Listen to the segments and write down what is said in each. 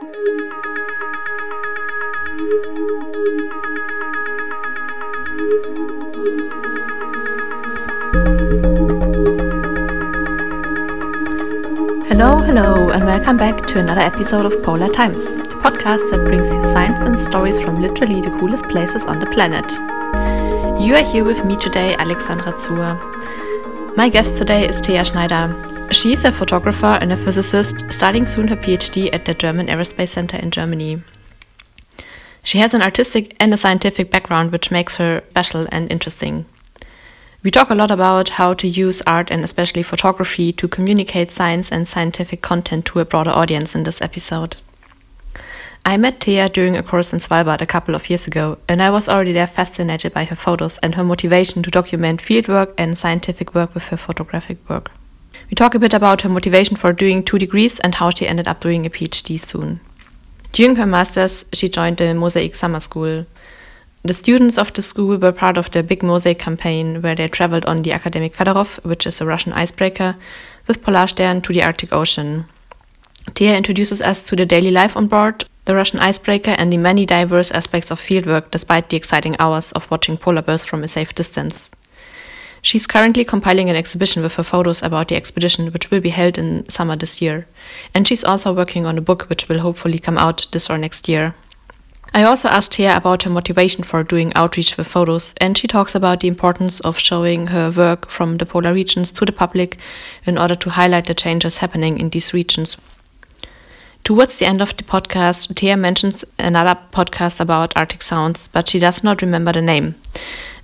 Hello, hello, and welcome back to another episode of Polar Times, the podcast that brings you science and stories from literally the coolest places on the planet. You are here with me today, Alexandra Zur. My guest today is Thea Schneider. She is a photographer and a physicist starting soon her PhD at the German Aerospace Center in Germany. She has an artistic and a scientific background, which makes her special and interesting. We talk a lot about how to use art and especially photography to communicate science and scientific content to a broader audience in this episode. I met Thea during a course in Svalbard a couple of years ago, and I was already there fascinated by her photos and her motivation to document fieldwork and scientific work with her photographic work. We talk a bit about her motivation for doing two degrees and how she ended up doing a PhD soon. During her master's, she joined the Mosaic Summer School, the students of the school were part of the Big Mosaic campaign, where they traveled on the Akademik Fedorov, which is a Russian icebreaker, with Polarstern to the Arctic Ocean. Thea introduces us to the daily life on board the Russian icebreaker and the many diverse aspects of fieldwork despite the exciting hours of watching polar bears from a safe distance. She's currently compiling an exhibition with her photos about the expedition, which will be held in summer this year. And she's also working on a book which will hopefully come out this or next year. I also asked Thea about her motivation for doing outreach with photos, and she talks about the importance of showing her work from the polar regions to the public in order to highlight the changes happening in these regions. Towards the end of the podcast, Thea mentions another podcast about Arctic sounds, but she does not remember the name.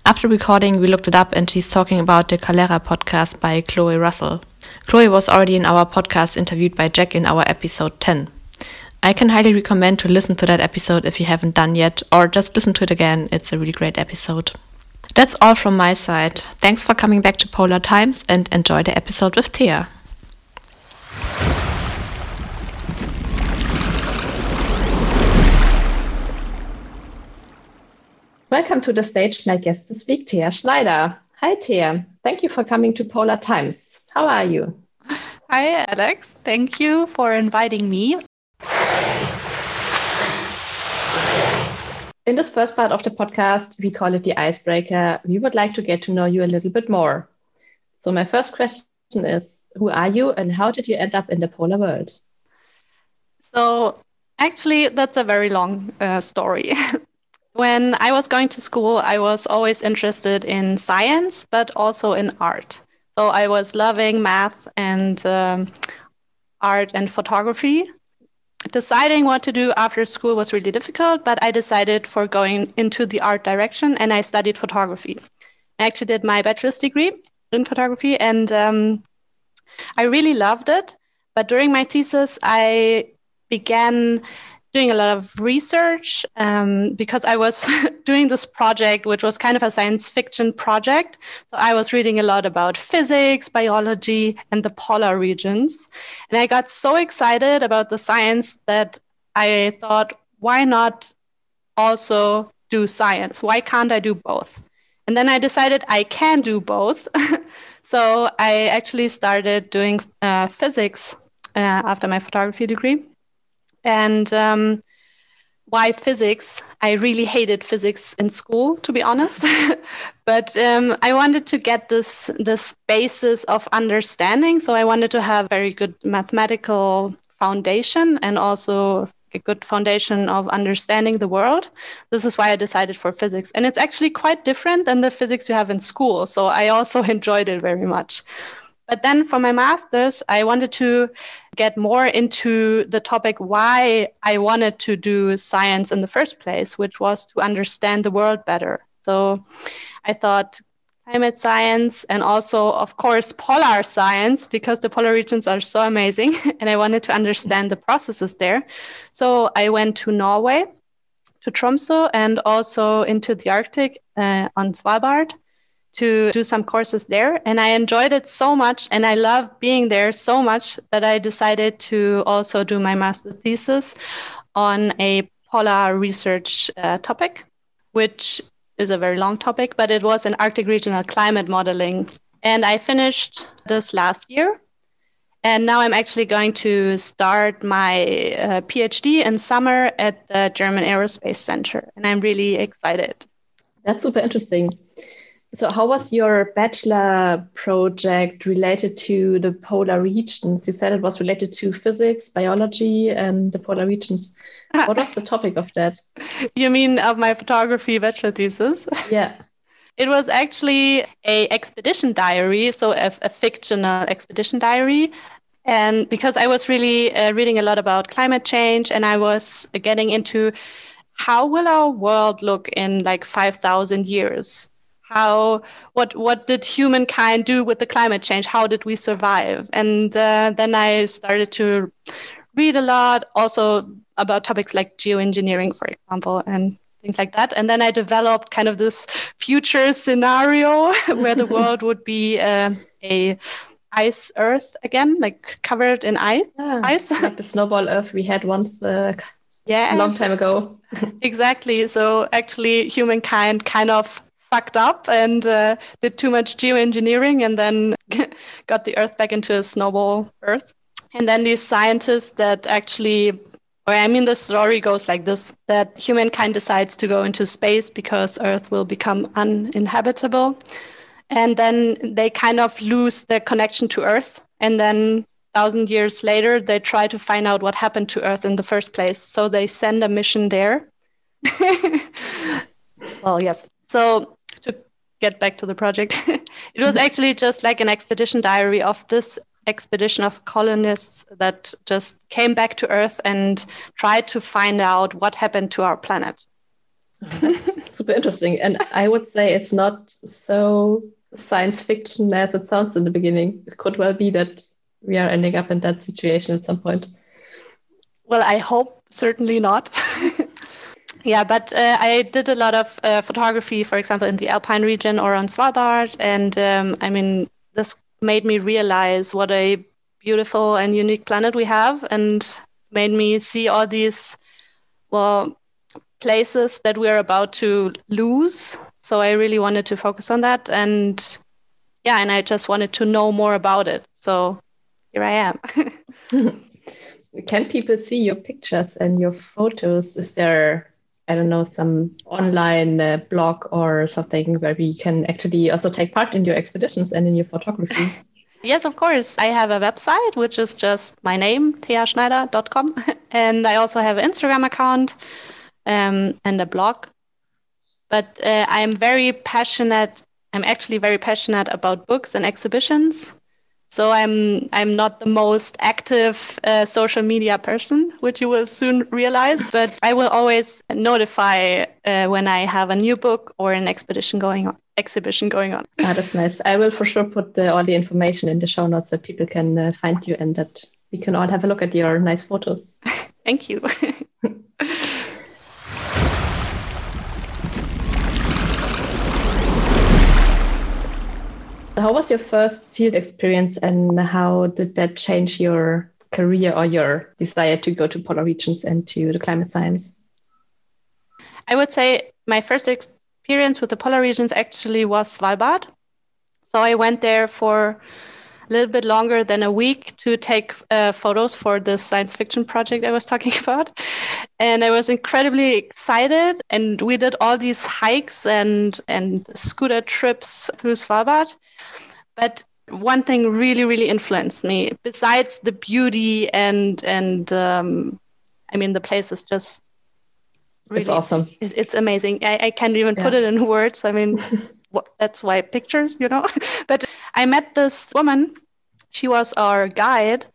After recording, we looked it up, and she's talking about the Calera podcast by Chloe Russell. Chloe was already in our podcast interviewed by Jack in our episode 10. I can highly recommend to listen to that episode if you haven't done yet, or just listen to it again. It's a really great episode. That's all from my side. Thanks for coming back to Polar Times and enjoy the episode with Thea. Welcome to the stage, my guest this week, Thea Schneider. Hi, Thea. Thank you for coming to Polar Times. How are you? Hi, Alex. Thank you for inviting me. In this first part of the podcast, we call it the icebreaker. We would like to get to know you a little bit more. So, my first question is Who are you and how did you end up in the polar world? So, actually, that's a very long uh, story. when I was going to school, I was always interested in science, but also in art. So, I was loving math and um, art and photography deciding what to do after school was really difficult, but I decided for going into the art direction and I studied photography. I actually did my bachelor's degree in photography and um, I really loved it. But during my thesis, I began doing a lot of research um, because I was doing this project, which was kind of a science fiction project. So I was reading a lot about physics, biology, and the polar regions. And I got so excited about the science that I thought, why not also do science? Why can't I do both? And then I decided I can do both. so I actually started doing uh, physics uh, after my photography degree. And um, why physics? I really hated physics in school, to be honest. but um, I wanted to get this this basis of understanding. So I wanted to have very good mathematical foundation and also a good foundation of understanding the world. This is why I decided for physics. And it's actually quite different than the physics you have in school. So I also enjoyed it very much. But then for my master's, I wanted to get more into the topic why I wanted to do science in the first place, which was to understand the world better. So I thought climate science and also, of course, polar science, because the polar regions are so amazing. and I wanted to understand the processes there. So I went to Norway, to Tromsø, and also into the Arctic uh, on Svalbard to do some courses there. And I enjoyed it so much and I love being there so much that I decided to also do my master thesis on a polar research uh, topic, which is a very long topic, but it was an Arctic regional climate modeling. And I finished this last year. And now I'm actually going to start my uh, PhD in summer at the German Aerospace Center. And I'm really excited. That's super interesting. So, how was your bachelor project related to the polar regions? You said it was related to physics, biology, and the polar regions. What was the topic of that? You mean of my photography bachelor thesis? Yeah. It was actually a expedition diary, so a, a fictional expedition diary. And because I was really uh, reading a lot about climate change, and I was getting into how will our world look in like 5,000 years? How what what did humankind do with the climate change? How did we survive? And uh, then i started to read a lot also about topics like geoengineering for example and things like that. And then i developed kind of this future scenario where the world would be uh, a ice earth again like covered in ice yeah, ice. like the snowball earth we had once uh, yeah a long time ago. Exactly. So actually humankind kind of fucked up and uh, did too much geoengineering and then got the Earth back into a snowball Earth. And then these scientists that actually, or I mean, the story goes like this that humankind decides to go into space because Earth will become uninhabitable. And then they kind of lose their connection to Earth. And then thousand years later, they try to find out what happened to Earth in the first place. So they send a mission there. well, yes. So to get back to the project. it was mm-hmm. actually just like an expedition diary of this expedition of colonists that just came back to Earth and tried to find out what happened to our planet. That's super interesting. And I would say it's not so science fiction as it sounds in the beginning. It could well be that we are ending up in that situation at some point. Well, I hope certainly not. Yeah, but uh, I did a lot of uh, photography, for example, in the Alpine region or on Svalbard. And um, I mean, this made me realize what a beautiful and unique planet we have and made me see all these, well, places that we're about to lose. So I really wanted to focus on that. And yeah, and I just wanted to know more about it. So here I am. Can people see your pictures and your photos? Is there I don't know, some online uh, blog or something where we can actually also take part in your expeditions and in your photography? Yes, of course. I have a website, which is just my name, theaschneider.com. and I also have an Instagram account um, and a blog. But uh, I'm very passionate. I'm actually very passionate about books and exhibitions. So I'm I'm not the most active uh, social media person, which you will soon realize. But I will always notify uh, when I have a new book or an expedition going on, exhibition going on. Ah, that's nice. I will for sure put uh, all the information in the show notes that people can uh, find you and that we can all have a look at your nice photos. Thank you. How was your first field experience and how did that change your career or your desire to go to polar regions and to the climate science? I would say my first experience with the polar regions actually was Svalbard. So I went there for a little bit longer than a week to take uh, photos for this science fiction project I was talking about. And I was incredibly excited. And we did all these hikes and, and scooter trips through Svalbard. But one thing really, really influenced me, besides the beauty and, and um, I mean, the place is just really it's awesome. It, it's amazing. I, I can't even yeah. put it in words. I mean, that's why pictures, you know. but I met this woman. She was our guide,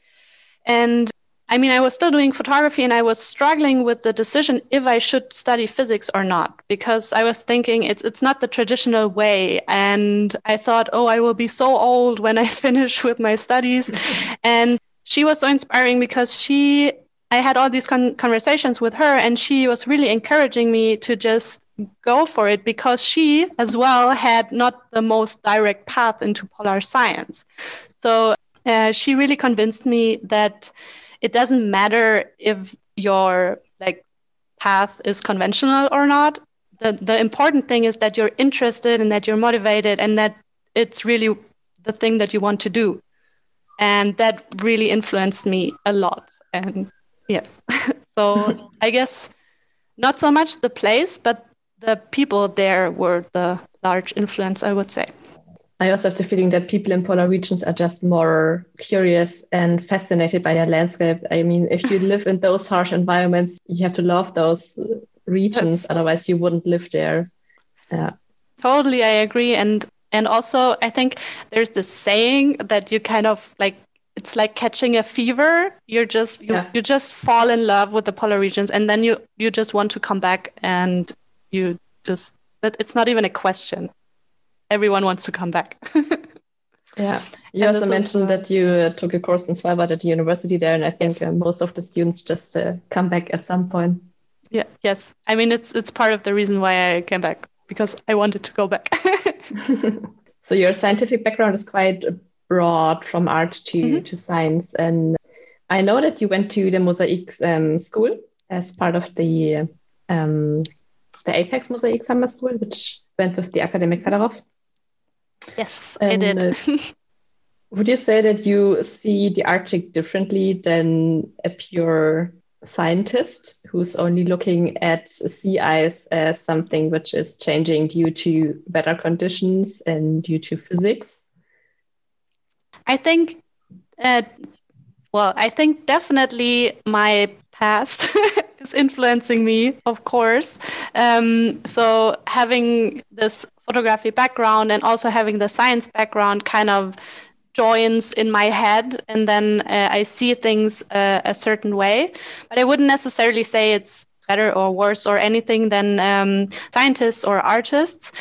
and I mean, I was still doing photography, and I was struggling with the decision if I should study physics or not because I was thinking it's it's not the traditional way, and I thought, oh, I will be so old when I finish with my studies, and she was so inspiring because she I had all these con- conversations with her, and she was really encouraging me to just go for it because she, as well, had not the most direct path into polar science. So uh, she really convinced me that it doesn't matter if your like path is conventional or not. The the important thing is that you're interested and that you're motivated and that it's really the thing that you want to do. and that really influenced me a lot. And yes, so I guess not so much the place, but the people there were the large influence, I would say. I also have the feeling that people in polar regions are just more curious and fascinated by their landscape. I mean, if you live in those harsh environments, you have to love those regions, yes. otherwise you wouldn't live there. Yeah. Totally, I agree. And and also I think there's this saying that you kind of like it's like catching a fever. You're just you, yeah. you just fall in love with the polar regions and then you you just want to come back and you just that it's not even a question everyone wants to come back. yeah. You and also mentioned is, uh, that you uh, took a course in Svalbard at the university there, and I think yes. uh, most of the students just uh, come back at some point. Yeah. Yes. I mean, it's it's part of the reason why I came back because I wanted to go back. so your scientific background is quite broad, from art to mm-hmm. to science, and I know that you went to the Mosaic um, school as part of the um, the Apex Mosaic Summer School, which went with the Akademik Fedorov. Yes, I did. uh, would you say that you see the Arctic differently than a pure scientist who's only looking at sea ice as something which is changing due to weather conditions and due to physics? I think, uh, well, I think definitely my past is influencing me, of course. Um, so having this photography background and also having the science background kind of joins in my head and then uh, I see things uh, a certain way. But I wouldn't necessarily say it's better or worse or anything than um, scientists or artists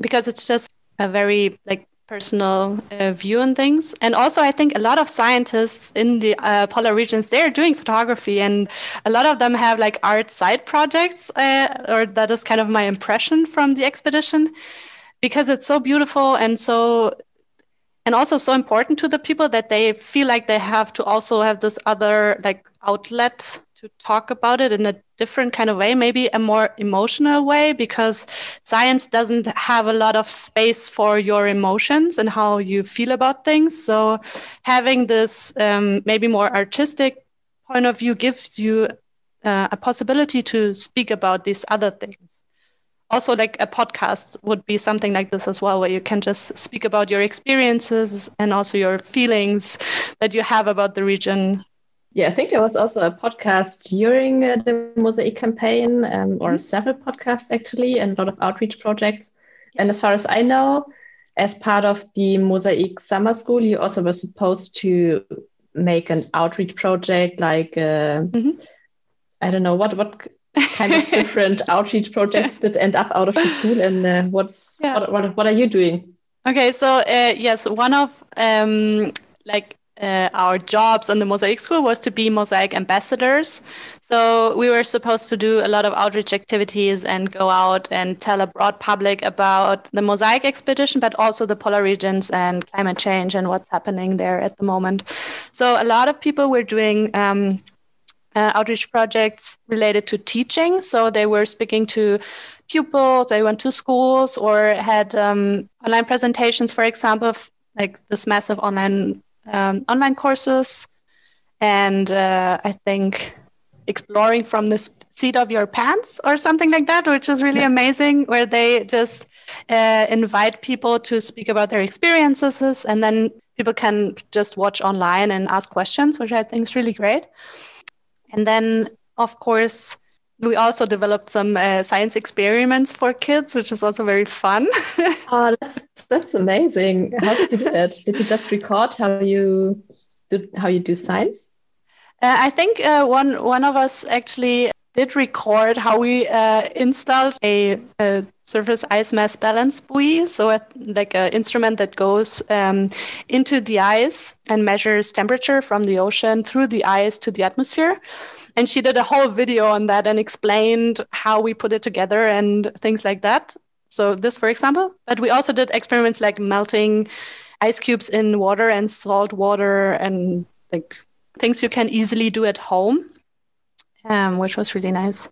because it's just a very like personal uh, view on things. And also, I think a lot of scientists in the uh, polar regions they're doing photography, and a lot of them have like art side projects, uh, or that is kind of my impression from the expedition, because it's so beautiful and so. And also so important to the people that they feel like they have to also have this other like outlet to talk about it in a different kind of way, maybe a more emotional way, because science doesn't have a lot of space for your emotions and how you feel about things. So having this um, maybe more artistic point of view gives you uh, a possibility to speak about these other things. Also, like a podcast would be something like this as well, where you can just speak about your experiences and also your feelings that you have about the region yeah, I think there was also a podcast during uh, the Mosaic campaign, um, or mm-hmm. several podcasts actually, and a lot of outreach projects. And as far as I know, as part of the Mosaic Summer School, you also were supposed to make an outreach project, like uh, mm-hmm. I don't know what what kind of different outreach projects that end up out of the school, and uh, what's yeah. what, what what are you doing? Okay, so uh, yes, one of um, like uh, our jobs on the Mosaic School was to be Mosaic ambassadors. So we were supposed to do a lot of outreach activities and go out and tell a broad public about the Mosaic expedition, but also the polar regions and climate change and what's happening there at the moment. So a lot of people were doing um, uh, outreach projects related to teaching. So they were speaking to pupils, they went to schools or had um, online presentations, for example, like this massive online um, online courses, and uh, I think exploring from the seat of your pants or something like that, which is really amazing, where they just uh, invite people to speak about their experiences, and then people can just watch online and ask questions, which I think is really great. And then, of course, we also developed some uh, science experiments for kids, which is also very fun. oh, that's that's amazing! How did you do that? Did you just record how you do how you do science? Uh, I think uh, one one of us actually did record how we uh, installed a, a, surface ice mass balance buoy, so a, like an instrument that goes um, into the ice and measures temperature from the ocean through the ice to the atmosphere. And she did a whole video on that and explained how we put it together and things like that. So this, for example, but we also did experiments like melting ice cubes in water and salt water and like things you can easily do at home um, which was really nice.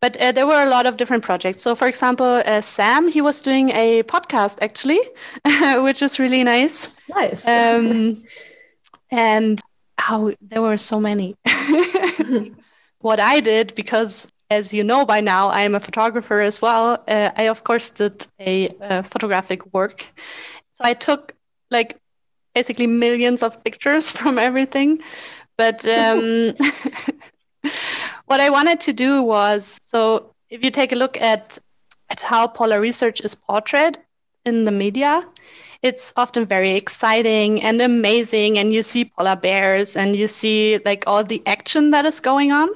But uh, there were a lot of different projects. So, for example, uh, Sam, he was doing a podcast actually, which is really nice. Nice. Um, And how there were so many. what I did, because as you know by now, I am a photographer as well. Uh, I, of course, did a, a photographic work. So I took like basically millions of pictures from everything. But um, what I wanted to do was so if you take a look at at how polar research is portrayed in the media, it's often very exciting and amazing and you see polar bears and you see like all the action that is going on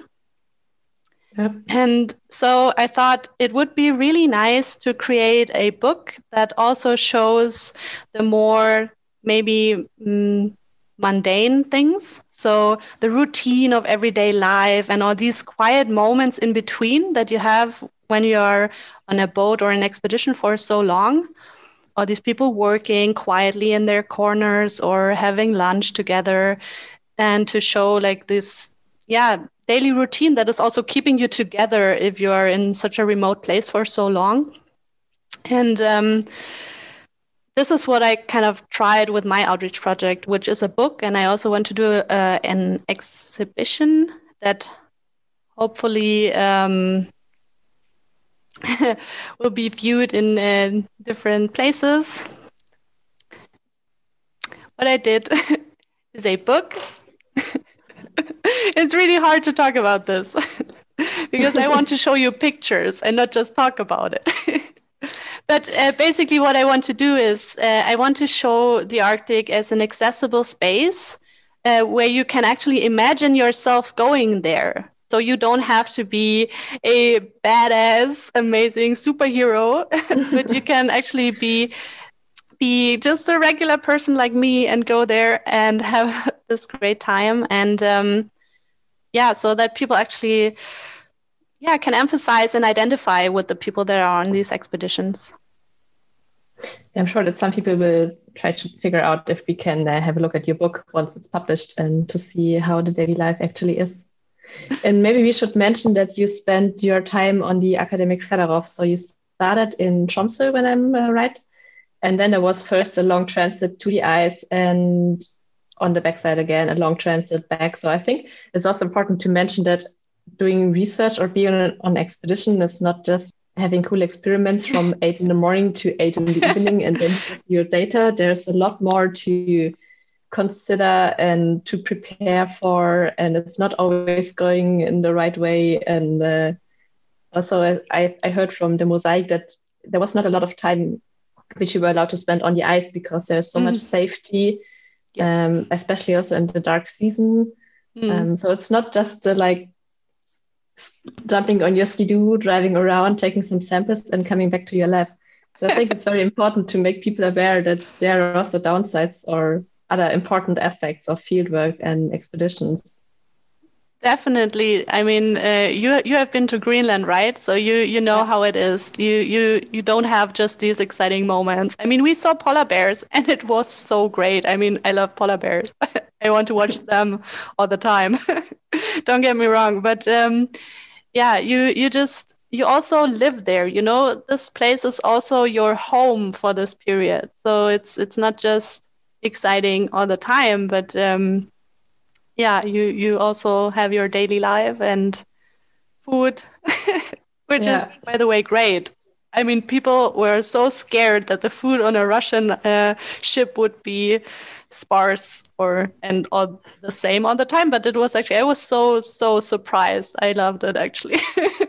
yep. and so i thought it would be really nice to create a book that also shows the more maybe mm, mundane things. So the routine of everyday life and all these quiet moments in between that you have when you're on a boat or an expedition for so long. All these people working quietly in their corners or having lunch together and to show like this yeah daily routine that is also keeping you together if you are in such a remote place for so long. And um, this is what I kind of tried with my outreach project, which is a book. And I also want to do uh, an exhibition that hopefully um, will be viewed in uh, different places. What I did is a book. it's really hard to talk about this because I want to show you pictures and not just talk about it. but uh, basically, what I want to do is uh, I want to show the Arctic as an accessible space uh, where you can actually imagine yourself going there. So you don't have to be a badass, amazing superhero, but you can actually be be just a regular person like me and go there and have this great time and um, yeah, so that people actually yeah can emphasize and identify with the people that are on these expeditions. I'm sure that some people will try to figure out if we can uh, have a look at your book once it's published and to see how the daily life actually is. And maybe we should mention that you spent your time on the Akademik Fedorov. So you started in Tromsø, when I'm uh, right, and then there was first a long transit to the ice, and on the backside again a long transit back. So I think it's also important to mention that doing research or being on an expedition is not just having cool experiments from eight in the morning to eight in the evening and then your data. There's a lot more to consider and to prepare for and it's not always going in the right way and uh, also I, I heard from the mosaic that there was not a lot of time which you were allowed to spend on the ice because there's so mm. much safety yes. um, especially also in the dark season mm. um, so it's not just uh, like jumping on your skidoo driving around taking some samples and coming back to your lab so i think it's very important to make people aware that there are also downsides or other important aspects of fieldwork and expeditions. Definitely. I mean, uh, you you have been to Greenland, right? So you you know yeah. how it is. You you you don't have just these exciting moments. I mean, we saw polar bears, and it was so great. I mean, I love polar bears. I want to watch them all the time. don't get me wrong, but um, yeah, you you just you also live there. You know, this place is also your home for this period. So it's it's not just exciting all the time but um, yeah you you also have your daily life and food which yeah. is by the way great i mean people were so scared that the food on a russian uh, ship would be sparse or and all the same all the time but it was actually i was so so surprised i loved it actually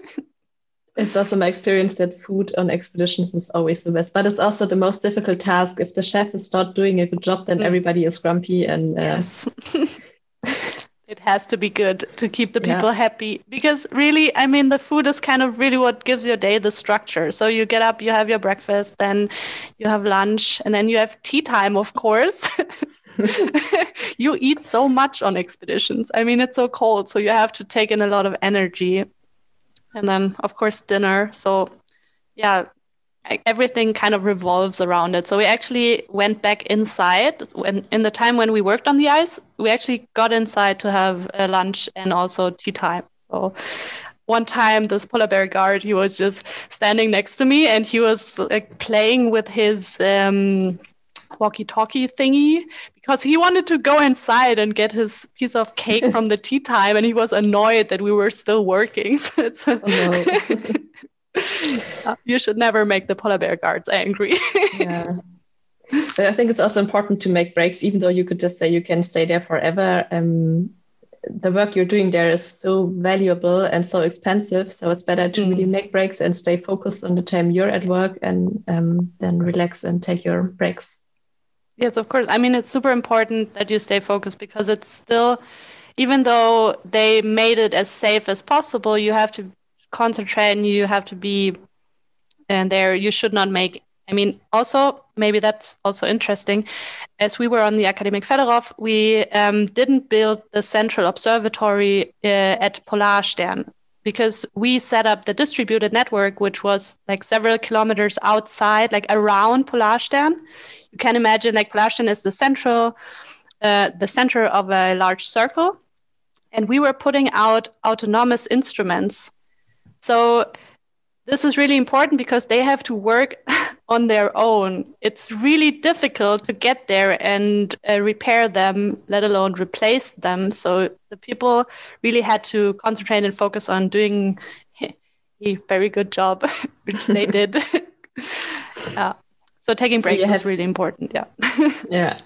It's also my experience that food on expeditions is always the best, but it's also the most difficult task. If the chef is not doing a good job, then mm. everybody is grumpy and uh, yes. it has to be good to keep the people yeah. happy because really i mean the food is kind of really what gives your day the structure so you get up you have your breakfast then you have lunch and then you have tea time of course you eat so much on expeditions. I mean it's so cold so you have to take in a lot of energy. And then of course dinner. So yeah everything kind of revolves around it. So we actually went back inside. When in the time when we worked on the ice we actually got inside to have lunch and also tea time. So one time this polar bear guard he was just standing next to me and he was like playing with his um walkie-talkie thingy because he wanted to go inside and get his piece of cake from the tea time, and he was annoyed that we were still working. So oh, no. you should never make the polar bear guards angry. yeah. But I think it's also important to make breaks, even though you could just say you can stay there forever. Um, the work you're doing there is so valuable and so expensive. So it's better to mm. really make breaks and stay focused on the time you're at work and um, then relax and take your breaks. Yes, of course. I mean, it's super important that you stay focused because it's still, even though they made it as safe as possible, you have to concentrate and you have to be and there you should not make I mean, also, maybe that's also interesting. As we were on the Akademik Fedorov, we um, didn't build the central observatory uh, at Polarstern because we set up the distributed network, which was like several kilometers outside, like around Polarstern. You can imagine like Polarstern is the central, uh, the center of a large circle. And we were putting out autonomous instruments. So this is really important because they have to work on their own. It's really difficult to get there and uh, repair them, let alone replace them. So the people really had to concentrate and focus on doing a very good job, which they did. yeah. So taking breaks so is really important. Yeah. yeah.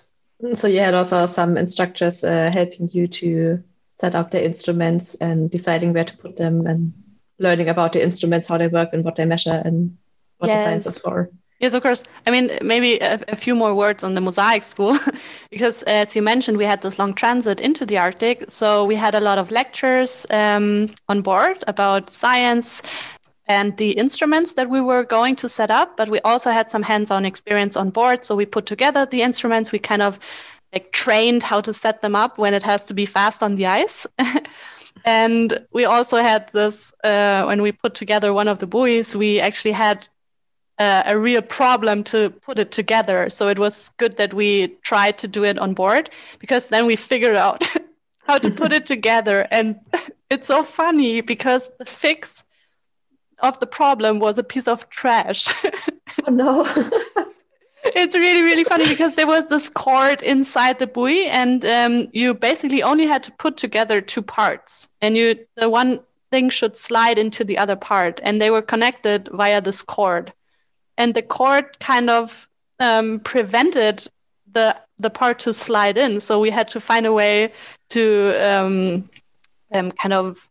So you had also some instructors uh, helping you to set up the instruments and deciding where to put them and learning about the instruments, how they work and what they measure and what yes. the science is for. Yes, of course. I mean, maybe a, a few more words on the Mosaic School, because as you mentioned, we had this long transit into the Arctic. So we had a lot of lectures um, on board about science and the instruments that we were going to set up. But we also had some hands-on experience on board. So we put together the instruments. We kind of like trained how to set them up when it has to be fast on the ice. and we also had this uh, when we put together one of the buoys. We actually had uh, a real problem to put it together. So it was good that we tried to do it on board because then we figured out how to put it together. And it's so funny because the fix of the problem was a piece of trash. oh no. It's really really funny because there was this cord inside the buoy and um, you basically only had to put together two parts and you the one thing should slide into the other part and they were connected via this cord and the cord kind of um, prevented the the part to slide in. So we had to find a way to um, um, kind of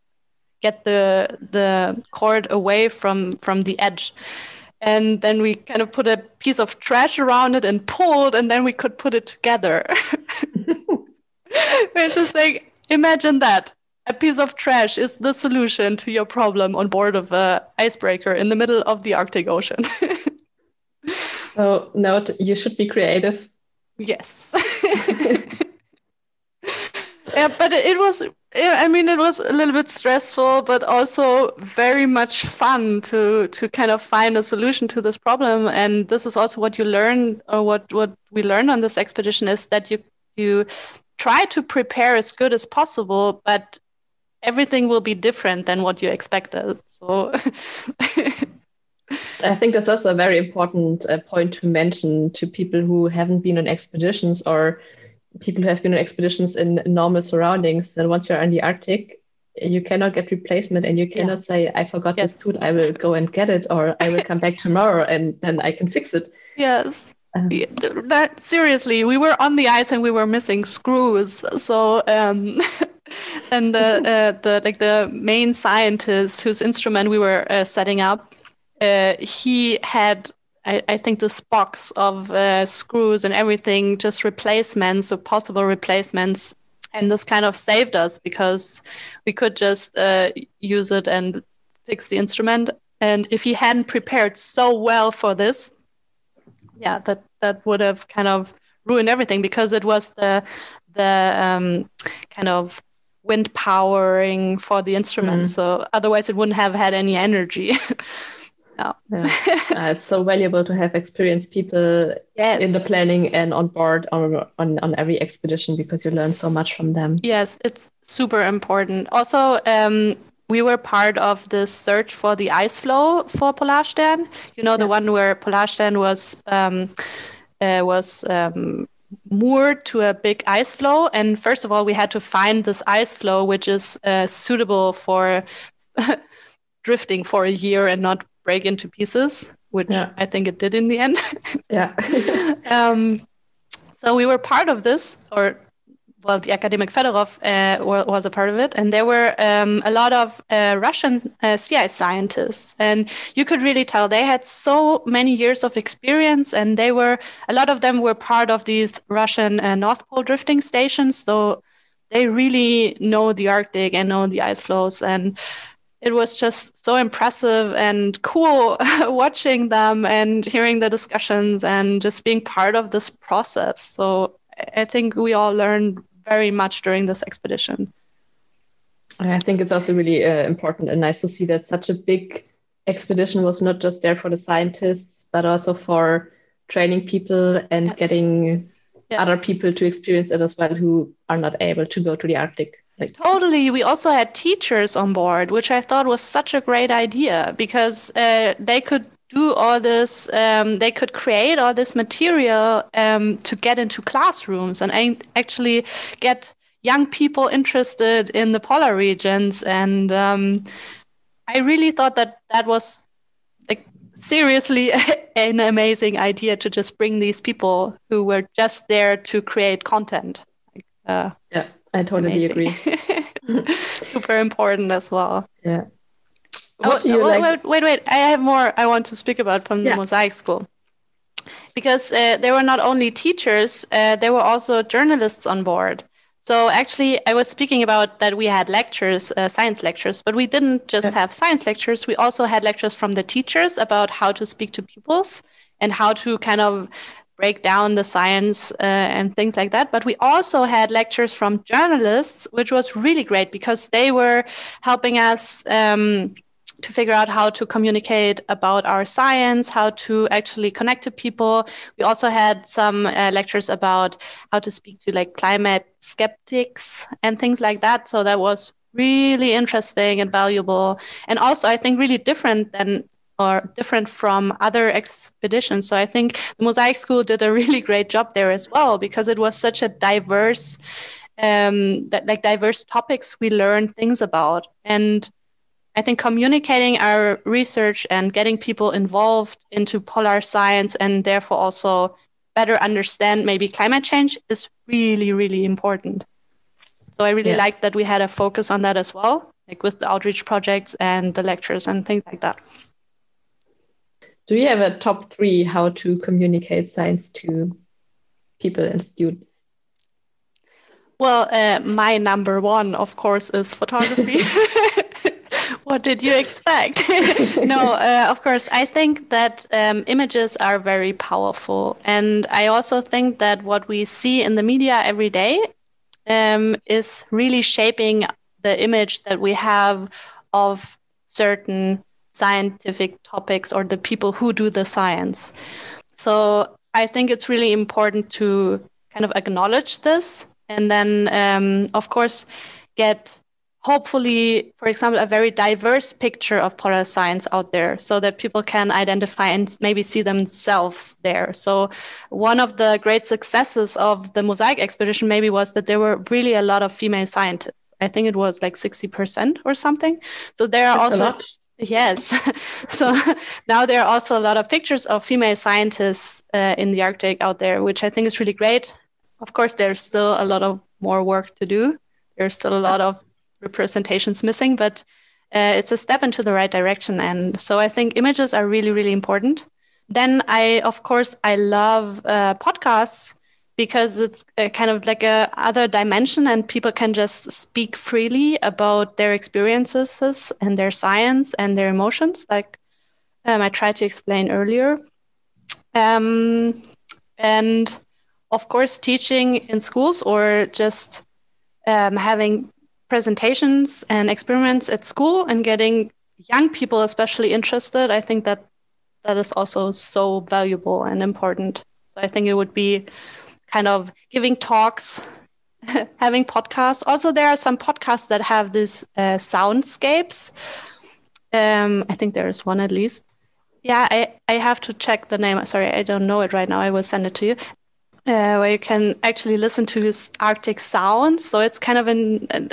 get the the cord away from from the edge. And then we kind of put a piece of trash around it and pulled, and then we could put it together. We're just like, imagine that a piece of trash is the solution to your problem on board of a icebreaker in the middle of the Arctic Ocean. So note, you should be creative. Yes. yeah, but it was. I mean, it was a little bit stressful, but also very much fun to to kind of find a solution to this problem. And this is also what you learn, or what what we learned on this expedition is that you you try to prepare as good as possible, but everything will be different than what you expected. So I think that's also a very important uh, point to mention to people who haven't been on expeditions or people who have been on expeditions in normal surroundings. then once you're in the Arctic, you cannot get replacement and you cannot yeah. say, I forgot yes. this tool, I will go and get it, or I will come back tomorrow and then I can fix it. Yes. Um, that, seriously, we were on the ice and we were missing screws. So, um, and the, uh, the like the main scientist whose instrument we were uh, setting up uh, he had I, I, think this box of uh, screws and everything, just replacements, or possible replacements. And this kind of saved us because we could just uh, use it and fix the instrument. And if he hadn't prepared so well for this, yeah, that that would have kind of ruined everything because it was the the um, kind of wind powering for the instrument. Mm. So otherwise, it wouldn't have had any energy. Yeah. yeah. uh, it's so valuable to have experienced people yes. in the planning and on board on, on, on every expedition because you learn so much from them. Yes, it's super important. Also, um, we were part of the search for the ice floe for Polarstern. You know, yeah. the one where Polarstern was um, uh, was um, moored to a big ice floe. And first of all, we had to find this ice floe which is uh, suitable for drifting for a year and not break into pieces, which yeah. I think it did in the end. yeah. um, so we were part of this, or well, the Akademik Fedorov uh, was a part of it, and there were um, a lot of uh, Russian uh, sea scientists, and you could really tell they had so many years of experience, and they were a lot of them were part of these Russian uh, North Pole drifting stations, so they really know the Arctic and know the ice floes, and it was just so impressive and cool watching them and hearing the discussions and just being part of this process. So I think we all learned very much during this expedition. I think it's also really uh, important and nice to see that such a big expedition was not just there for the scientists, but also for training people and yes. getting yes. other people to experience it as well who are not able to go to the Arctic. Like, totally. We also had teachers on board, which I thought was such a great idea because uh, they could do all this, um, they could create all this material um, to get into classrooms and actually get young people interested in the polar regions. And um, I really thought that that was like seriously an amazing idea to just bring these people who were just there to create content. Uh, yeah I totally Amazing. agree. Super important as well. Yeah. What oh, wait, like? wait, wait, I have more I want to speak about from yeah. the Mosaic School. Because uh, there were not only teachers, uh, there were also journalists on board. So actually, I was speaking about that we had lectures, uh, science lectures, but we didn't just yeah. have science lectures. We also had lectures from the teachers about how to speak to pupils and how to kind of break down the science uh, and things like that. But we also had lectures from journalists, which was really great because they were helping us um, to figure out how to communicate about our science, how to actually connect to people. We also had some uh, lectures about how to speak to like climate skeptics and things like that. So that was really interesting and valuable and also i think really different than or different from other expeditions. So I think the Mosaic School did a really great job there as well because it was such a diverse, um, that like diverse topics we learned things about. And I think communicating our research and getting people involved into polar science and therefore also better understand maybe climate change is really, really important. So I really yeah. liked that we had a focus on that as well, like with the outreach projects and the lectures and things like that. Do you have a top three how to communicate science to people and students? Well, uh, my number one, of course, is photography. what did you expect? no, uh, of course, I think that um, images are very powerful. And I also think that what we see in the media every day um, is really shaping the image that we have of certain scientific topics or the people who do the science. So I think it's really important to kind of acknowledge this and then, um, of course, get hopefully, for example, a very diverse picture of polar science out there so that people can identify and maybe see themselves there. So, one of the great successes of the Mosaic expedition maybe was that there were really a lot of female scientists. I think it was like 60% or something. So, there are That's also Yes. so now there are also a lot of pictures of female scientists uh, in the Arctic out there, which I think is really great. Of course, there's still a lot of more work to do. There's still a lot of representations missing, but uh, it's a step into the right direction. And so I think images are really, really important. Then I, of course, I love uh, podcasts because it's kind of like a other dimension and people can just speak freely about their experiences and their science and their emotions like um, i tried to explain earlier. Um, and of course teaching in schools or just um, having presentations and experiments at school and getting young people especially interested i think that that is also so valuable and important. So i think it would be kind of giving talks, having podcasts. Also, there are some podcasts that have these uh, soundscapes. Um, I think there is one at least. Yeah, I, I have to check the name. Sorry, I don't know it right now. I will send it to you. Uh, where you can actually listen to Arctic sounds. So it's kind of an an,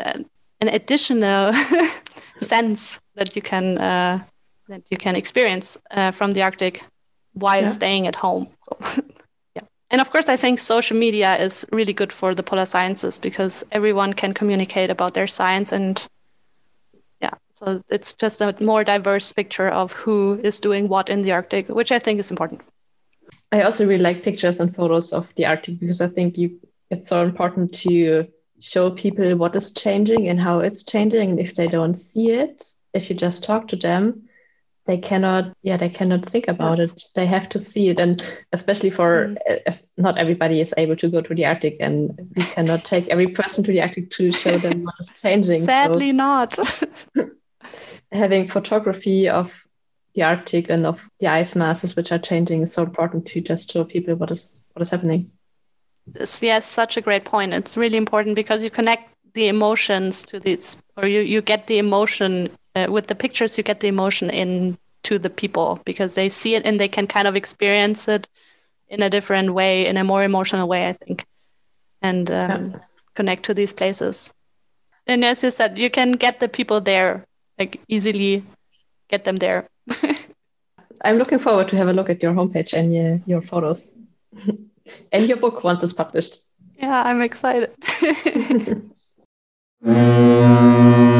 an additional sense that you can uh, that you can experience uh, from the Arctic while yeah. staying at home. So, and of course, I think social media is really good for the polar sciences because everyone can communicate about their science and yeah, so it's just a more diverse picture of who is doing what in the Arctic, which I think is important. I also really like pictures and photos of the Arctic because I think you it's so important to show people what is changing and how it's changing. And if they don't see it, if you just talk to them, they cannot yeah they cannot think about yes. it they have to see it and especially for mm. not everybody is able to go to the arctic and we cannot take every person to the arctic to show them what is changing sadly so. not having photography of the Arctic and of the ice masses which are changing is so important to just show people what is what is happening. Yes, such a great point. It's really important because you connect the emotions to this, or you you get the emotion uh, with the pictures. You get the emotion in to the people because they see it and they can kind of experience it in a different way, in a more emotional way, I think, and um, yeah. connect to these places. And as you said, you can get the people there like easily get them there. I'm looking forward to have a look at your homepage and your, your photos and your book once it's published. Yeah, I'm excited.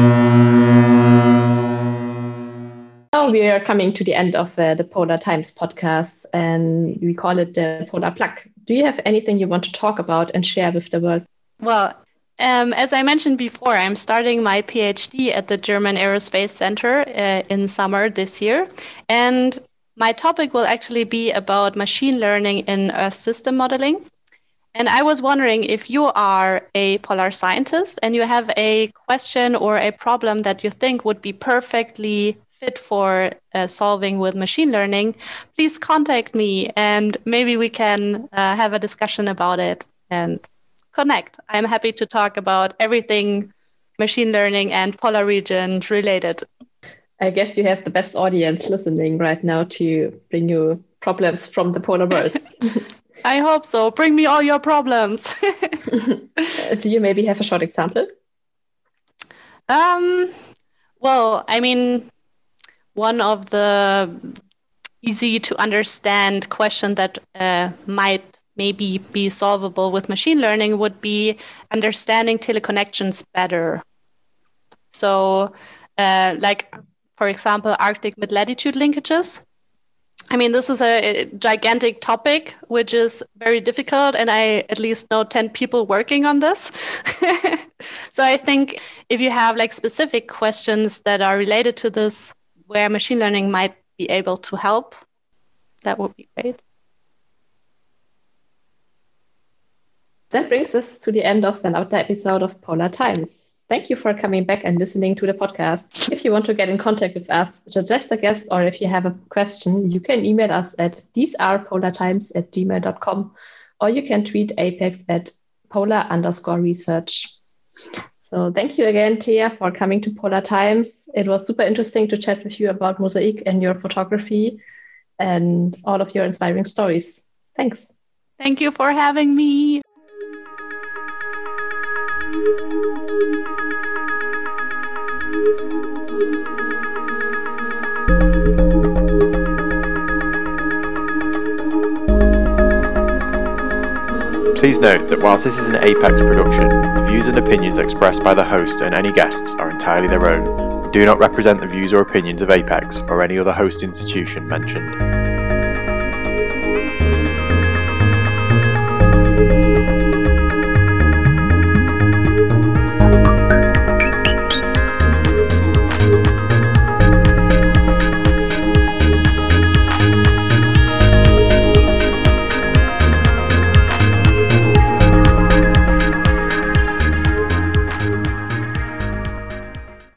now we are coming to the end of uh, the Polar Times podcast, and we call it the Polar Plug. Do you have anything you want to talk about and share with the world? Well, um, as I mentioned before, I'm starting my PhD at the German Aerospace Center uh, in summer this year. And my topic will actually be about machine learning in Earth system modeling. And I was wondering if you are a polar scientist and you have a question or a problem that you think would be perfectly fit for uh, solving with machine learning, please contact me and maybe we can uh, have a discussion about it and connect. I'm happy to talk about everything machine learning and polar region related. I guess you have the best audience listening right now to bring you problems from the polar worlds. I hope so. Bring me all your problems. Do you maybe have a short example? Um, well, I mean, one of the easy to understand question that uh, might maybe be solvable with machine learning would be understanding teleconnections better. So, uh, like, for example, Arctic mid latitude linkages. I mean, this is a gigantic topic, which is very difficult, and I at least know 10 people working on this. so I think if you have like specific questions that are related to this, where machine learning might be able to help, that would be great. That brings us to the end of another episode of Polar Times. Thank you for coming back and listening to the podcast. If you want to get in contact with us, suggest a guest, or if you have a question, you can email us at thesearepolartimes at gmail.com, or you can tweet APECS at polar underscore research. So thank you again, Thea, for coming to Polar Times. It was super interesting to chat with you about MOSAiC and your photography and all of your inspiring stories. Thanks. Thank you for having me. Please note that whilst this is an APECS production, the views and opinions expressed by the host and any guests are entirely their own and do not represent the views or opinions of APECS or any other host institution mentioned.